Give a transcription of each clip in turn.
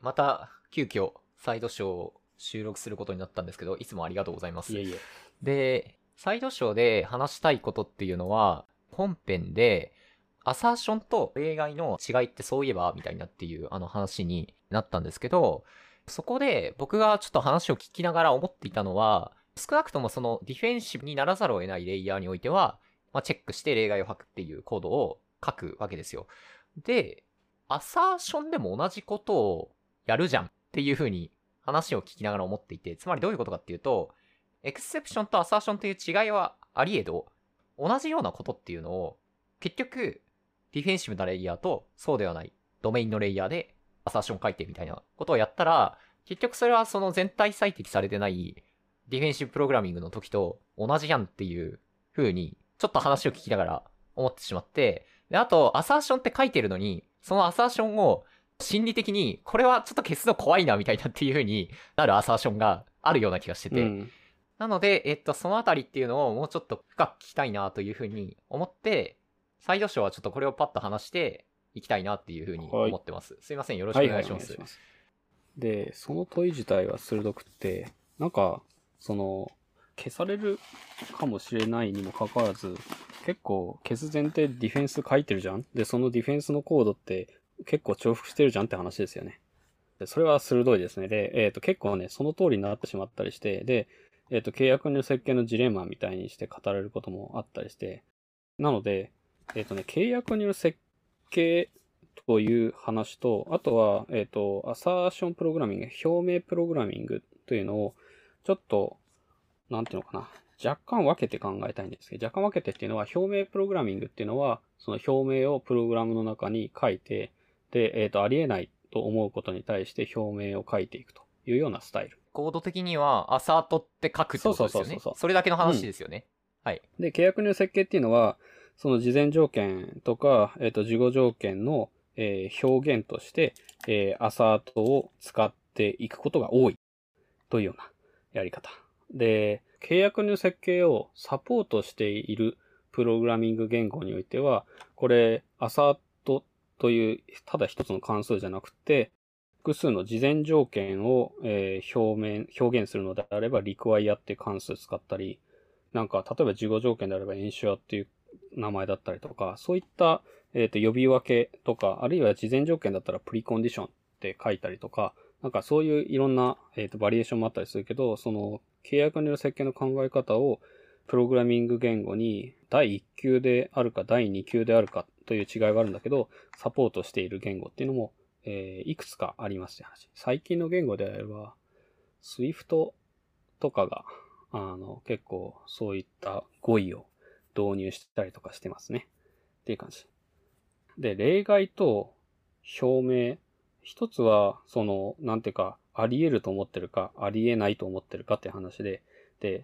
また、急遽、サイドショーを収録することになったんですけど、いつもありがとうございます。いえいえ。で、サイドショーで話したいことっていうのは、本編で、アサーションと例外の違いってそういえばみたいなっていうあの話になったんですけど、そこで僕がちょっと話を聞きながら思っていたのは、少なくともそのディフェンシブにならざるを得ないレイヤーにおいては、まあ、チェックして例外を吐くっていうコードを書くわけですよ。で、アサーションでも同じことをやるじゃんっていう風に話を聞きながら思っていて、つまりどういうことかっていうと、エクセプションとアサーションという違いはあり得ど、同じようなことっていうのを、結局、ディフェンシブなレイヤーとそうではないドメインのレイヤーでアサーション書いてみたいなことをやったら、結局それはその全体最適されてないディフェンシブプログラミングの時と同じやんっていう風に、ちょっと話を聞きながら思ってしまって、で、あと、アサーションって書いてるのに、そのアサーションを心理的に、これはちょっと消すの怖いなみたいなっていう風になるアサーションがあるような気がしてて、うん。なので、えっと、そのあたりっていうのをもうちょっと深く聞きたいなというふうに思って、サイドショーはちょっとこれをパッと話していきたいなっていうふうに思ってます。すいません、よろしくお願いします。はいはいますで、その問い自体は鋭くって、なんか、その、消されるかもしれないにもかかわらず、結構消す前提でディフェンス書いてるじゃんで、そのディフェンスのコードって結構重複してるじゃんって話ですよね。でそれは鋭いですね。で、えっ、と、結構ね、その通りになってしまったりして、で、えっ、と、契約の設計のジレンマみたいにして語られることもあったりして、なので、えっ、とね、契約による設計という話と、あとは、えっ、と、アサーションプログラミング、表明プログラミングというのを、ちょっと、なんていうのかな、若干分けて考えたいんですけど、若干分けてっていうのは、表明プログラミングっていうのは、その表明をプログラムの中に書いて、で、えっ、と、ありえないと思うことに対して表明を書いていくというようなスタイル。コード的には、アサートって書くってことですよね。そうそうそうそうそれだけの話ですよね。はい。で、契約の設計っていうのは、その事前条件とか、えっ、と、事後条件の、えー表現として、えーアサートを使っていくことが多いというようなやり方。で、契約の設計をサポートしているプログラミング言語においては、これ、アサートという、ただ一つの関数じゃなくて、複数の事前条件を、えー表面、表現するのであれば、require っていう関数使ったり、なんか、例えば事後条件であれば、エンシュアっていう名前だったりとか、そういった、えっ、と、呼び分けとか、あるいは事前条件だったらプリコンディションって書いたりとか、なんかそういういろんな、えっ、と、バリエーションもあったりするけど、その、契約による設計の考え方を、プログラミング言語に第1級であるか第2級であるかという違いがあるんだけど、サポートしている言語っていうのも、えーいくつかありますって話。最近の言語であれば、Swift とかが、あの、結構そういった語彙を導入したりとかしてますね。っていう感じ。で、例外と表明。一つは、その、なんていうか、あり得ると思ってるか、あり得ないと思ってるかって話、で、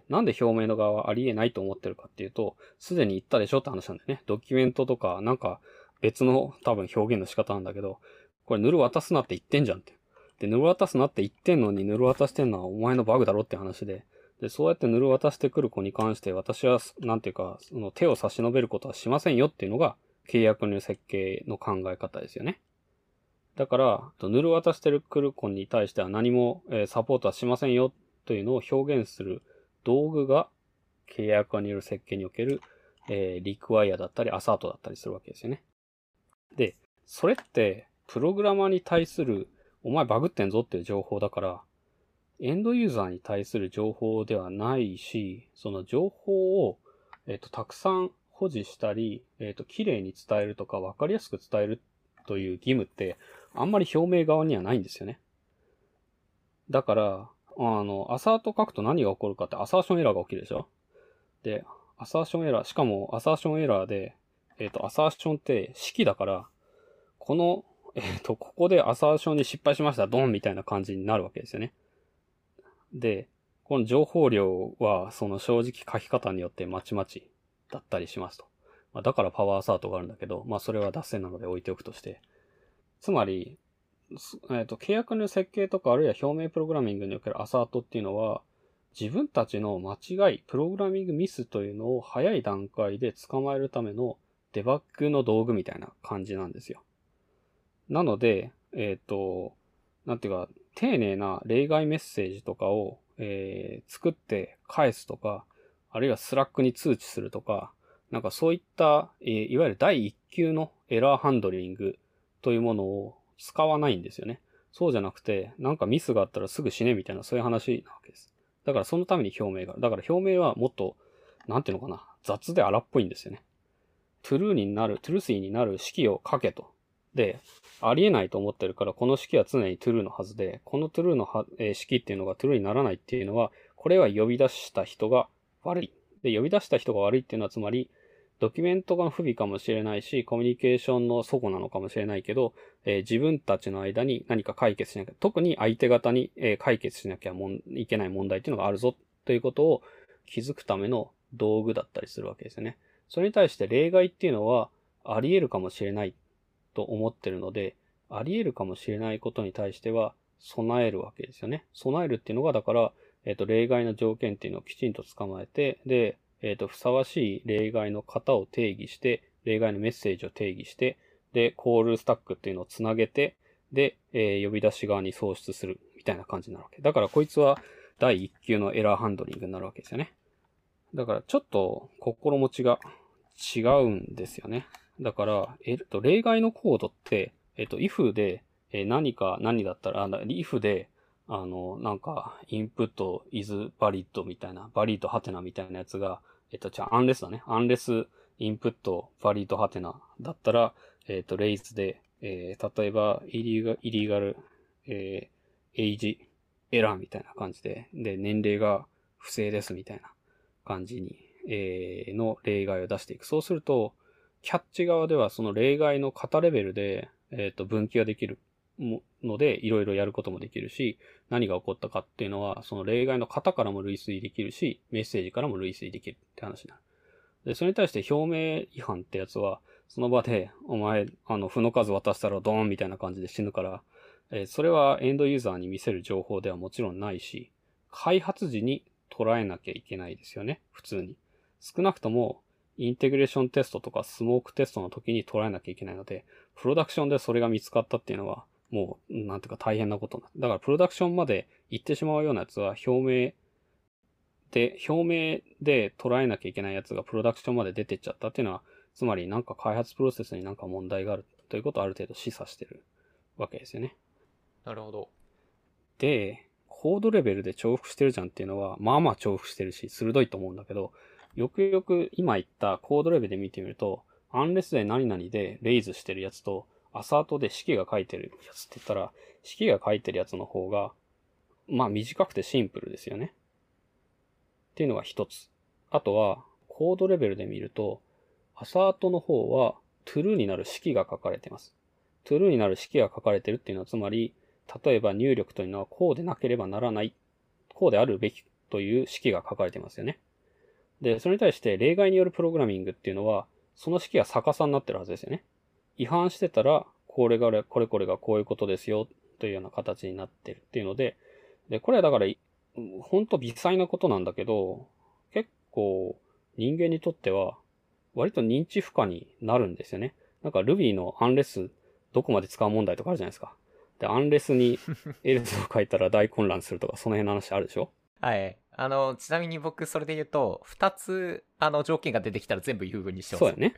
なんで表明の側はあり得ないと思ってるかっていうと、すでに言ったでしょって話なんだよね。ドキュメントとか、なんか別の多分表現の仕方なんだけど、これヌル渡すなって言ってんじゃんって。で、ヌル渡すなって言ってんのにヌル渡してんのはお前のバグだろって話で、で、そうやってヌル渡してくる子に関して私は、なんていうか、その手を差し伸べることはしませんよっていうのが契約の設計の考え方ですよね。だから、とヌル渡してくる子に対しては何も、えーサポートはしませんよというのを表現する道具が契約による設計における、えーリクワイアだったりアサートだったりするわけですよね。で、それって、プログラマーに対する、お前バグってんぞっていう情報だから、エンドユーザーに対する情報ではないし、その情報を、えっ、と、たくさん保持したり、えっ、と、綺麗に伝えるとか分かりやすく伝えるという義務って、あんまり表明側にはないんですよね。だから、あの、 assert 書くと何が起こるかって assertion error が起きるでしょ？で、 assertion error、しかも assertion error で、えっ、と、アサーションって式だから、この、えっ、と、ここでアサーションに失敗しました、ドンみたいな感じになるわけですよね。で、この情報量は、その正直書き方によってまちまちだったりしますと。まあ、だからパワーアサートがあるんだけど、まあそれは脱線なので置いておくとして。つまり、えっ、と、契約の設計とかあるいは表明プログラミングにおけるアサートっていうのは、自分たちの間違い、プログラミングミスというのを早い段階で捕まえるためのデバッグの道具みたいな感じなんですよ。なので、えっ、と、なんていうか、丁寧な例外メッセージとかを、えー、作って返すとか、あるいは Slack に通知するとか、なんかそういった、えー、いわゆる第一級のエラーハンドリングというものを使わないんですよね。そうじゃなくて、なんかミスがあったらすぐ死ねみたいなそういう話なわけです。だからそのために表明がある。だから表明はもっと、なんていうのかな、雑で荒っぽいんですよね。 true になる、 truthy になる式を書けと。で、ありえないと思ってるから、この式は常に true のはずで、この true のは、えー、式っていうのが true にならないっていうのは、これは呼び出した人が悪い。で、呼び出した人が悪いっていうのは、つまり、ドキュメントが不備かもしれないし、コミュニケーションの齟齬なのかもしれないけど、えー、自分たちの間に何か解決しなきゃ、特に相手方に、えー、解決しなきゃもんいけない問題っていうのがあるぞということを気づくための道具だったりするわけですよね。それに対して例外っていうのはあり得るかもしれないと思ってるので、あり得るかもしれないことに対しては備えるわけですよね。備えるっていうのが、だから、えっ、ー、と、例外の条件っていうのをきちんと捕まえて、で、えっ、ー、と、ふさわしい例外の型を定義して、例外のメッセージを定義して、で、コールスタックっていうのをつなげて、で、えー、呼び出し側に送出するみたいな感じになるわけ。だからこいつは第1級のエラーハンドリングになるわけですよね。だからちょっと心持ちが違うんですよね。だから、えっと、例外のコードって、えっと、if で、え何か何だったら、if で、あの、なんか、インプット is valid みたいな、valid ハテナみたいなやつが、えっと、じゃあ、アンレスだね。アンレスインプット valid ハテナだったら、えっと、レイズで、えー、例えば、イリーガ、イリガル、えー、エイジ、エラーみたいな感じで、で、年齢が不正ですみたいな感じに、えー、の例外を出していく。そうすると、キャッチ側ではその例外の型レベルで、えっ、ー、と、分岐ができるので、いろいろやることもできるし、何が起こったかっていうのは、その例外の型からも類推できるし、メッセージからも類推できるって話になる。で、それに対して表明違反ってやつは、その場で、お前、あの、負の数渡したらドーンみたいな感じで死ぬから、えー、それはエンドユーザーに見せる情報ではもちろんないし、開発時に捉えなきゃいけないですよね、普通に。少なくとも、インテグレーションテストとかスモークテストの時に捉えなきゃいけないので、プロダクションでそれが見つかったっていうのは、もう、なんていうか大変なことな。だから、プロダクションまで行ってしまうようなやつは、表明で、表明で捉えなきゃいけないやつがプロダクションまで出てっちゃったっていうのは、つまりなんか開発プロセスになんか問題があるということをある程度示唆してるわけですよね。なるほど。で、コードレベルで重複してるじゃんっていうのは、まあまあ重複してるし、鋭いと思うんだけど、よくよく今言ったコードレベルで見てみると、アンレスで何々でレイズしてるやつと、アサートで式が書いてるやつって言ったら、式が書いてるやつの方が、まあ短くてシンプルですよね。っていうのが一つ。あとは、コードレベルで見ると、アサートの方は true になる式が書かれてます。true になる式が書かれてるっていうのは、つまり、例えば入力というのはこうでなければならない、こうであるべきという式が書かれてますよね。で、それに対して例外によるプログラミングっていうのは、その式が逆さになってるはずですよね。違反してたら、これが、これこれがこういうことですよ、というような形になってるっていうので、で、これはだから、ほんと微細なことなんだけど、結構人間にとっては、割と認知負荷になるんですよね。なんか Ruby のアンレスどこまで使う問題とかあるじゃないですか。で、アンレスに エルスを書いたら 大混乱するとか、その辺の話あるでしょ？はい。あの、ちなみに僕、それで言うと、二つ、あの、条件が出てきたら全部優遇にしてます。そうやね。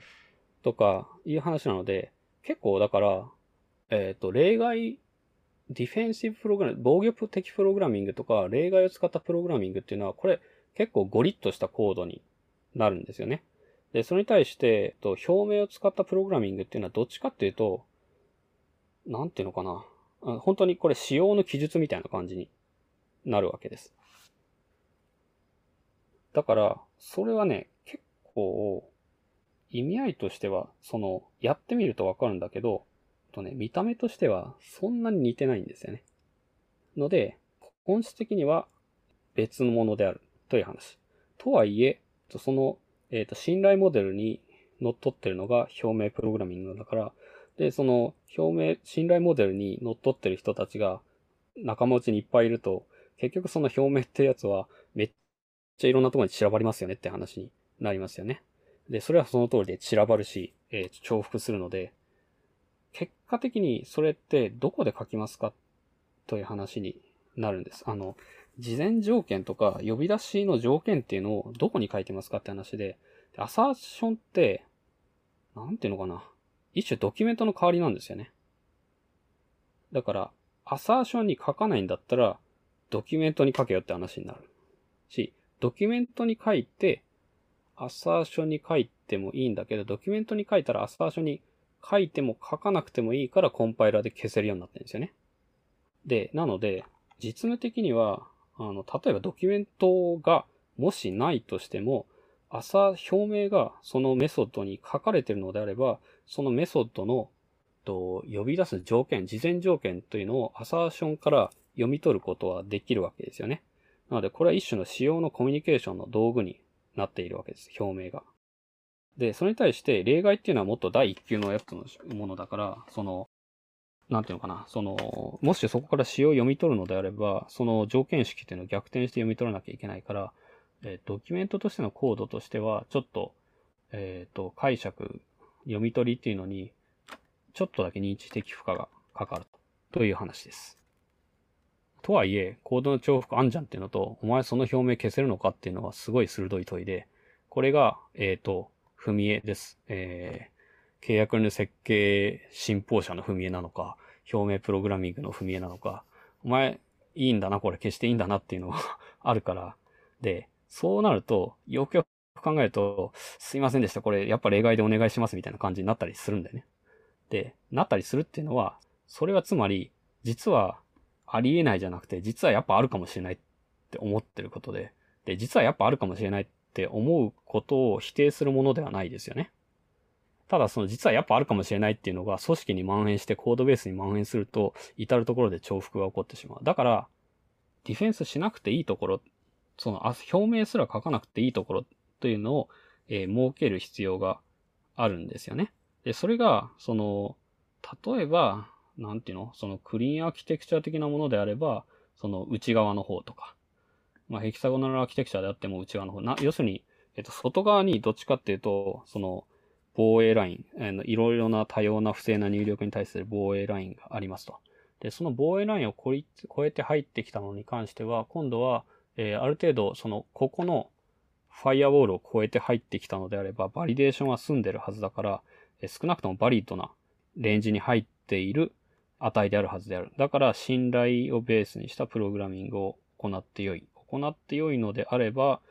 とか、いう話なので、結構だから、えっ、ー、と、例外、ディフェンシブプログラム、防御的プログラミングとか、例外を使ったプログラミングっていうのは、これ、結構ゴリッとしたコードになるんですよね。で、それに対して、と表明を使ったプログラミングっていうのはどっちかっていうと、なんていうのかな。本当にこれ仕様の記述みたいな感じになるわけです。だから、それはね、結構、意味合いとしては、その、やってみるとわかるんだけど、とね、見た目としてはそんなに似てないんですよね。ので、本質的には別のものであるという話。とはいえ、その、えっ、ー、と、信頼モデルに乗っ取ってるのが表明プログラミングだから、で、その表明、信頼モデルに乗っ取ってる人たちが仲間内にいっぱいいると、結局その表明ってやつはめっちゃいろんなところに散らばりますよねって話になりますよね。で、それはその通りで散らばるし、えー、重複するので、結果的にそれってどこで書きますかという話になるんです。あの、事前条件とか呼び出しの条件っていうのをどこに書いてますかって話で、アサーションって、なんていうのかな。一種ドキュメントの代わりなんですよね。だから、アサーションに書かないんだったら、ドキュメントに書けよって話になる。し、ドキュメントに書いて、アサーションに書いてもいいんだけど、ドキュメントに書いたらアサーションに書いても書かなくてもいいからコンパイラーで消せるようになってるんですよね。で、なので、実務的には、あの、例えばドキュメントがもしないとしても、朝表明がそのメソッドに書かれているのであれば、そのメソッドのと呼び出す条件、事前条件というのをアサーションから読み取ることはできるわけですよね。なので、これは一種の使用のコミュニケーションの道具になっているわけです、表明が。で、それに対して例外っていうのはもっと第一級のやつのものだから、その、なんていうのかな、その、もしそこから使用を読み取るのであれば、その条件式っていうのを逆転して読み取らなきゃいけないから、えードキュメントとしてのコードとしては、ちょっと、えっ、と、解釈、読み取りっていうのに、ちょっとだけ認知的負荷がかかるという話です。とはいえ、コードの重複あんじゃんっていうのと、お前その表明消せるのかっていうのはすごい鋭い問いで、これが、えっ、と、踏み絵です。えー、契約の設計信奉者の踏み絵なのか、表明プログラミングの踏み絵なのか、お前いいんだな、これ消していいんだなっていうのが あるから、で、そうなると、よくよく考えると、すいませんでした、これやっぱ例外でお願いしますみたいな感じになったりするんだよね。で、なったりするっていうのは、それはつまり、実はありえないじゃなくて、実はやっぱあるかもしれないって思ってることで、で、実はやっぱあるかもしれないって思うことを否定するものではないですよね。ただその実はやっぱあるかもしれないっていうのが組織に蔓延してコードベースに蔓延すると至るところで重複が起こってしまう。だからディフェンスしなくていいところ、その表明すら書かなくていいところというのを、えー設ける必要があるんですよね。で、それがその例えばなんていうの？そのクリーンアーキテクチャ的なものであればその内側の方とか、まあヘキサゴナルアーキテクチャであっても内側の方、な要するに、えっと、外側にどっちかっていうと、その、防衛ライン、あのいろいろな多様な不正な入力に対する防衛ラインがありますと。で、その防衛ラインを超えて入ってきたのに関しては、今度は、えーある程度、その、ここのファイアウォールを超えて入ってきたのであれば、バリデーションは済んでるはずだから、えー少なくとも valid なレンジに入っている値であるはずである。だから、信頼をベースにしたプログラミングを行ってよい。行ってよいのであれば、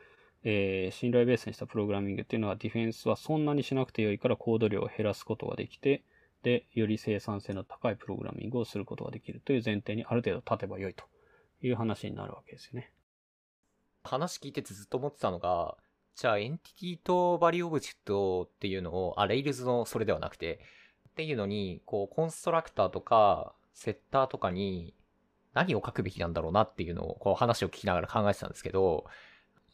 えー信頼ベースにしたプログラミングっていうのはディフェンスはそんなにしなくてよいからコード量を減らすことができて、で、より生産性の高いプログラミングをすることができるという前提にある程度立てばよいという話になるわけですよね。話聞いててずっと思ってたのが、じゃあエンティティとバリューオブジェクトっていうのを、あ、 Rails のそれではなくて、っていうのに、こう、コンストラクターとか、セッターとかに、何を書くべきなんだろうなっていうのを、こう話を聞きながら考えてたんですけど、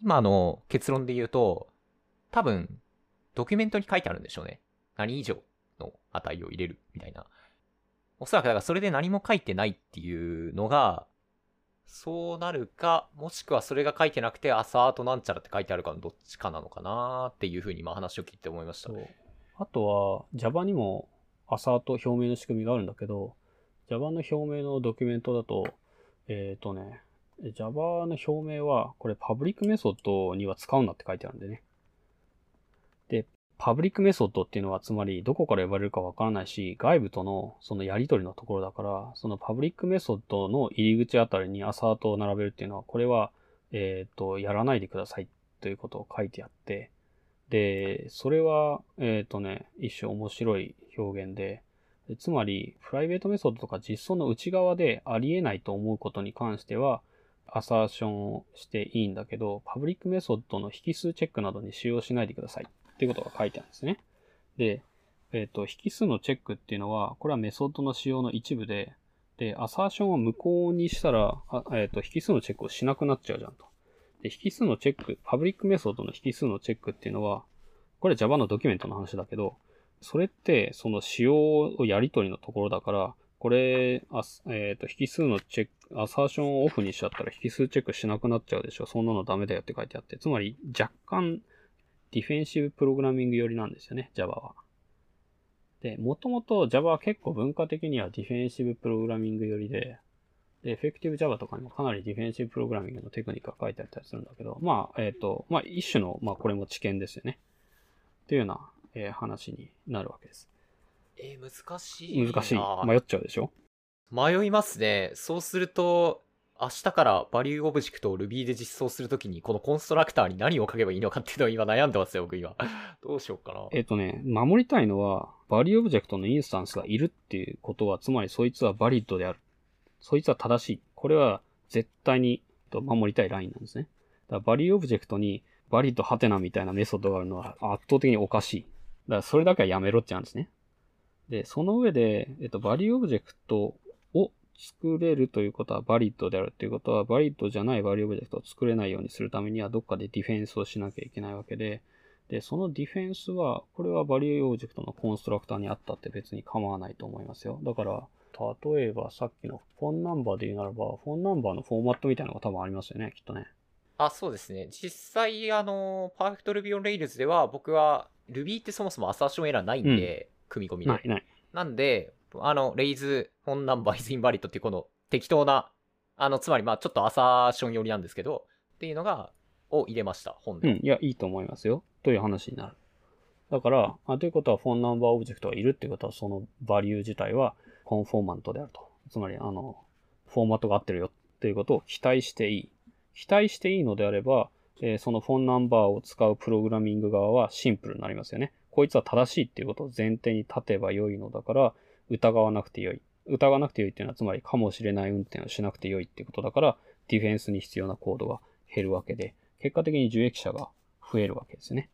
今の結論で言うと、多分、ドキュメントに書いてあるんでしょうね。何以上の値を入れるみたいな。おそらくだからそれで何も書いてないっていうのが、そうなるか、もしくはそれが書いてなくて、アサートなんちゃらって書いてあるかのどっちかなのかなっていうふうに今話を聞いて思いましたそ。う。あとは、Java にもアサート表明の仕組みがあるんだけど、Java の表明のドキュメントだと、えっ、とね、Java の表明は、これパブリックメソッドには使うなって書いてあるんでね。で、パブリックメソッドっていうのは、つまりどこから呼ばれるかわからないし、外部とのそのやり取りのところだから、そのパブリックメソッドの入り口あたりにアサートを並べるっていうのは、これは、えっ、と、やらないでくださいということを書いてあって、で、それは、えっ、とね、一種面白い表現で、つまり、プライベートメソッドとか実装の内側でありえないと思うことに関しては、アサーションをしていいんだけど、パブリックメソッドの引数チェックなどに使用しないでくださいっていうことが書いてあるんですね。で、えっ、と、引数のチェックっていうのは、これはメソッドの使用の一部で、で、アサーションを無効にしたら、えっ、と、引数のチェックをしなくなっちゃうじゃんと。で、引数のチェック、パブリックメソッドの引数のチェックっていうのは、これ Java のドキュメントの話だけど、それって、その仕様をやり取りのところだから、これ、あえっ、と、引数のチェック、アサーションをオフにしちゃったら引数チェックしなくなっちゃうでしょ。そんなのダメだよって書いてあって。つまり、若干、ディフェンシブプログラミング寄りなんですよね、Java は。で、もともと Java は結構文化的にはディフェンシブプログラミング寄りで、で、Effective Java とかにもかなりディフェンシブプログラミングのテクニックが書いてあったりするんだけど、まあ、えっ、と、まあ、一種の、まあ、これも知見ですよね。っていうような、えー話になるわけです。えー難しいな。難しい。迷っちゃうでしょ？迷いますね。そうすると、明日からバリューオブジェクトを Ruby で実装するときに、このコンストラクターに何を書けばいいのかっていうのを今悩んでますよ、僕今。どうしようかな。えっ、とね、守りたいのは、バリューオブジェクトのインスタンスがいるっていうことは、つまりそいつは valid である。そいつは正しい。これは絶対にと守りたいラインなんですね。だからバリューオブジェクトに valid ハテナみたいなメソッドがあるのは圧倒的におかしい。だからそれだけはやめろってなんですね。で、その上で、えっと、バリューオブジェクトを作れるということは valid であるということは、 valid じゃないバリューオブジェクトを作れないようにするためには、どっかでディフェンスをしなきゃいけないわけで、で、そのディフェンスは、これはバリューオブジェクトのコンストラクターにあったって別に構わないと思いますよ。だから、例えばさっきの phone number で言うならば、 phone number のフォーマットみたいなのが多分ありますよね、きっとね。あ、そうですね。実際、あの、パーフェクト Ruby on Rails では、僕は Ruby ってそもそもアサーションエラーないんで、組み込みで。ない、ない。なんで、あの、 raise、phone number is invalid っていうこの適当な、あの、つまりまあちょっとアサーション寄りなんですけど、っていうのが、を入れました、本で。うん、いや、いいと思いますよ。という話になる。だから、あということは、 phone number オブジェクトがいるっていうことは、そのバリュー自体は conformant であると。つまり、あの、フォーマットが合ってるよっていうことを期待していい。期待していいのであれば、えーその phone number を使うプログラミング側はシンプルになりますよね。こいつは正しいっていうことを前提に立てば良いのだから、疑わなくて良い。疑わなくて良いっていうのは、つまりかもしれない運転をしなくて良いっていうことだから、ディフェンスに必要なコードが減るわけで、結果的に受益者が増えるわけですね。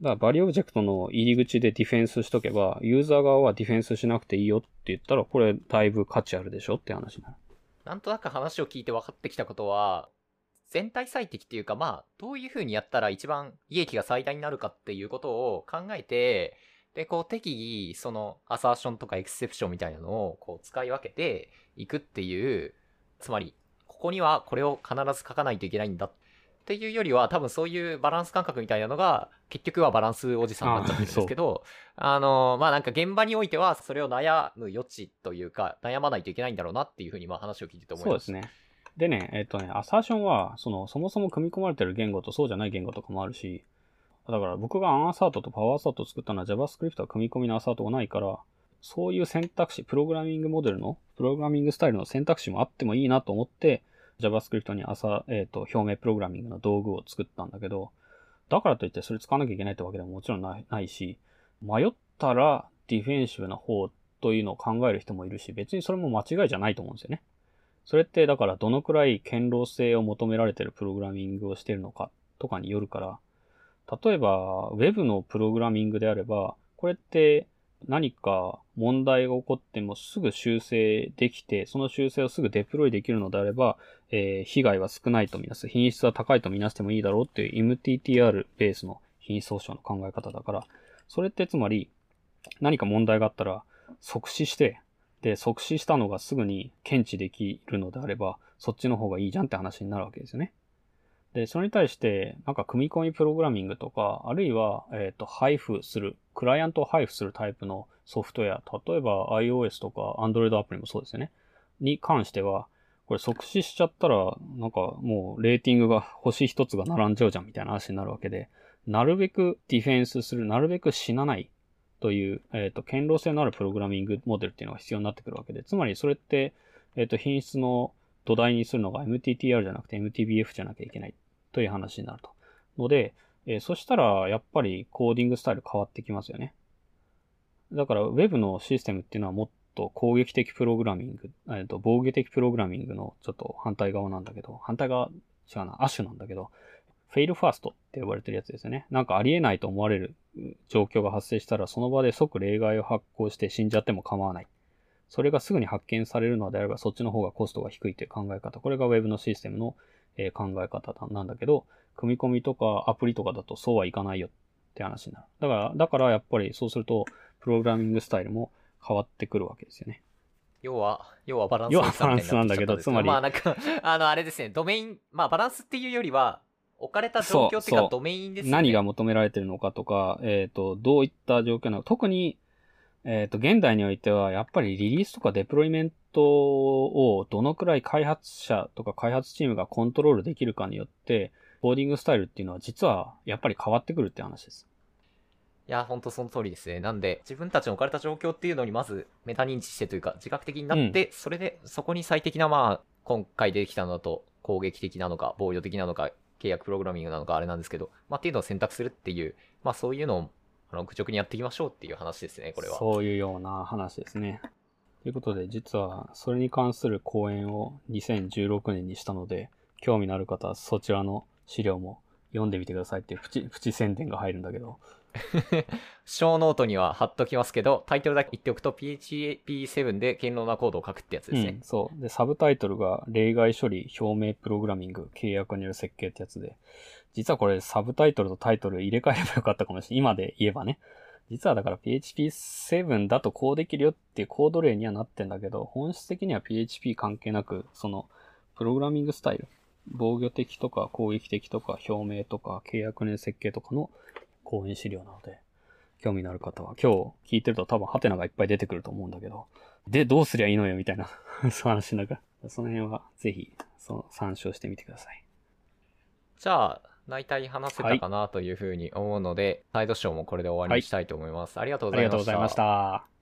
だから、バリューオブジェクトの入り口でディフェンスしとけば、ユーザー側はディフェンスしなくていいよって言ったら、これだいぶ価値あるでしょって話になる。なんとなく話を聞いて分かってきたことは、全体最適っていうか、まあ、どういう風にやったら一番利益が最大になるかっていうことを考えて、で、こう適宜、その、アサーションとかエクセプションみたいなのを、こう、使い分けていくっていう、つまり、ここにはこれを必ず書かないといけないんだっていうよりは、多分そういうバランス感覚みたいなのが、結局はバランスおじさんになっちゃってるんですけど、あの、まあなんか現場においては、それを悩む余地というか、悩まないといけないんだろうなっていうふうに、まあ話を聞いてて思いま。そうですね。でね、えっとね、アサーションは、その、そもそも組み込まれてる言語とそうじゃない言語とかもあるし、だから僕がアンアサートとパワーアサートを作ったのは JavaScript は組み込みのアサートがないから、そういう選択肢、プログラミングモデルの、プログラミングスタイルの選択肢もあってもいいなと思って、JavaScript にアサ、えっ、と、表明プログラミングの道具を作ったんだけど、だからといってそれ使わなきゃいけないってわけでももちろんないないし、迷ったらディフェンシブな方というのを考える人もいるし、別にそれも間違いじゃないと思うんですよね。それってだからどのくらい堅牢性を求められてるプログラミングをしてるのかとかによるから、例えば Web のプログラミングであれば、これって何か問題が起こってもすぐ修正できて、その修正をすぐデプロイできるのであれば、えー被害は少ないとみなす、品質は高いとみなしてもいいだろうっていう MTTR ベースの品質保証の考え方だから、それってつまり何か問題があったら即死して、で、即死したのがすぐに検知できるのであれば、そっちの方がいいじゃんって話になるわけですよね。で、それに対して、なんか組み込みプログラミングとか、あるいは、えっ、と、配布する、クライアントを配布するタイプのソフトウェア、例えば iOS とか Android アプリもそうですよね。に関しては、これ即死しちゃったら、なんかもうレーティングが星一つが並んじゃうじゃんみたいな話になるわけで、なるべくディフェンスする、なるべく死なないという、えっ、と、堅牢性のあるプログラミングモデルっていうのが必要になってくるわけで、つまりそれって、えっ、と、品質の土台にするのが MTTR じゃなくて MTBF じゃなきゃいけないという話になると。ので、えーそしたら、やっぱりコーディングスタイル変わってきますよね。だから、Web のシステムっていうのはもっと攻撃的プログラミング、えっ、と、防御的プログラミングのちょっと反対側なんだけど、反対側、違うな、アッシュなんだけど、フェイルファーストって呼ばれてるやつですよね。なんかありえないと思われる状況が発生したら、その場で即例外を発行して死んじゃっても構わない。それがすぐに発見されるのであれば、そっちの方がコストが低いという考え方。これが Web のシステムの、えー考え方なんだけど、組み込みとかアプリとかだとそうはいかないよって話になる。だから、だからやっぱりそうすると、プログラミングスタイルも変わってくるわけですよね。要は、要はバランス要はバランスなんだけどつまりまあなんか、あの、あれですね、ドメイン、まあバランスっていうよりは、置かれた状況っていうかドメインですよね。何が求められてるのかとか、えっ、と、どういった状況なのか。特に、えっ、と、現代においては、やっぱりリリースとかデプロイメントをどのくらい開発者とか開発チームがコントロールできるかによって、コーディングスタイルっていうのは実はやっぱり変わってくるって話です。いや、ほんとその通りですね。なんで、自分たちの置かれた状況っていうのにまずメタ認知してというか、自覚的になって、それで、そこに最適な、まあ、今回出てきたのだと、攻撃的なのか、防御的なのか、契約プログラミングなのか、あれなんですけど、まあ、っていうのを選択するっていう、まあ、そういうのを、あの、愚直にやっていきましょうっていう話ですね、これは。そういうような話ですね。ということで、実はそれに関する講演を2016年にしたので、興味のある方はそちらの資料も読んでみてくださいっていうプチ、プチ宣伝が入るんだけど、ショーノートには貼っときますけど、タイトルだけ言っておくと PHP7 で堅牢なコードを書くってやつですね。うん、そう。で、サブタイトルが、例外処理、表明プログラミング、契約による設計ってやつで、実はこれサブタイトルとタイトル入れ替えればよかったかもしれない。今で言えばね。実はだから PHP7 だとこうできるよっていうコード例にはなってんだけど、本質的には PHP 関係なく、その、プログラミングスタイル、防御的とか攻撃的とか表明とか契約年設計とかの講演資料なので、興味のある方は今日聞いてると多分ハテナがいっぱい出てくると思うんだけど、で、どうすりゃいいのよみたいな そう話なんか、その辺はぜひ、その参照してみてください。じゃあ、大体話せたかなというふうに思うので、サイドショーもこれで終わりにしたいと思います。ありがとうございました。ありがとうございました。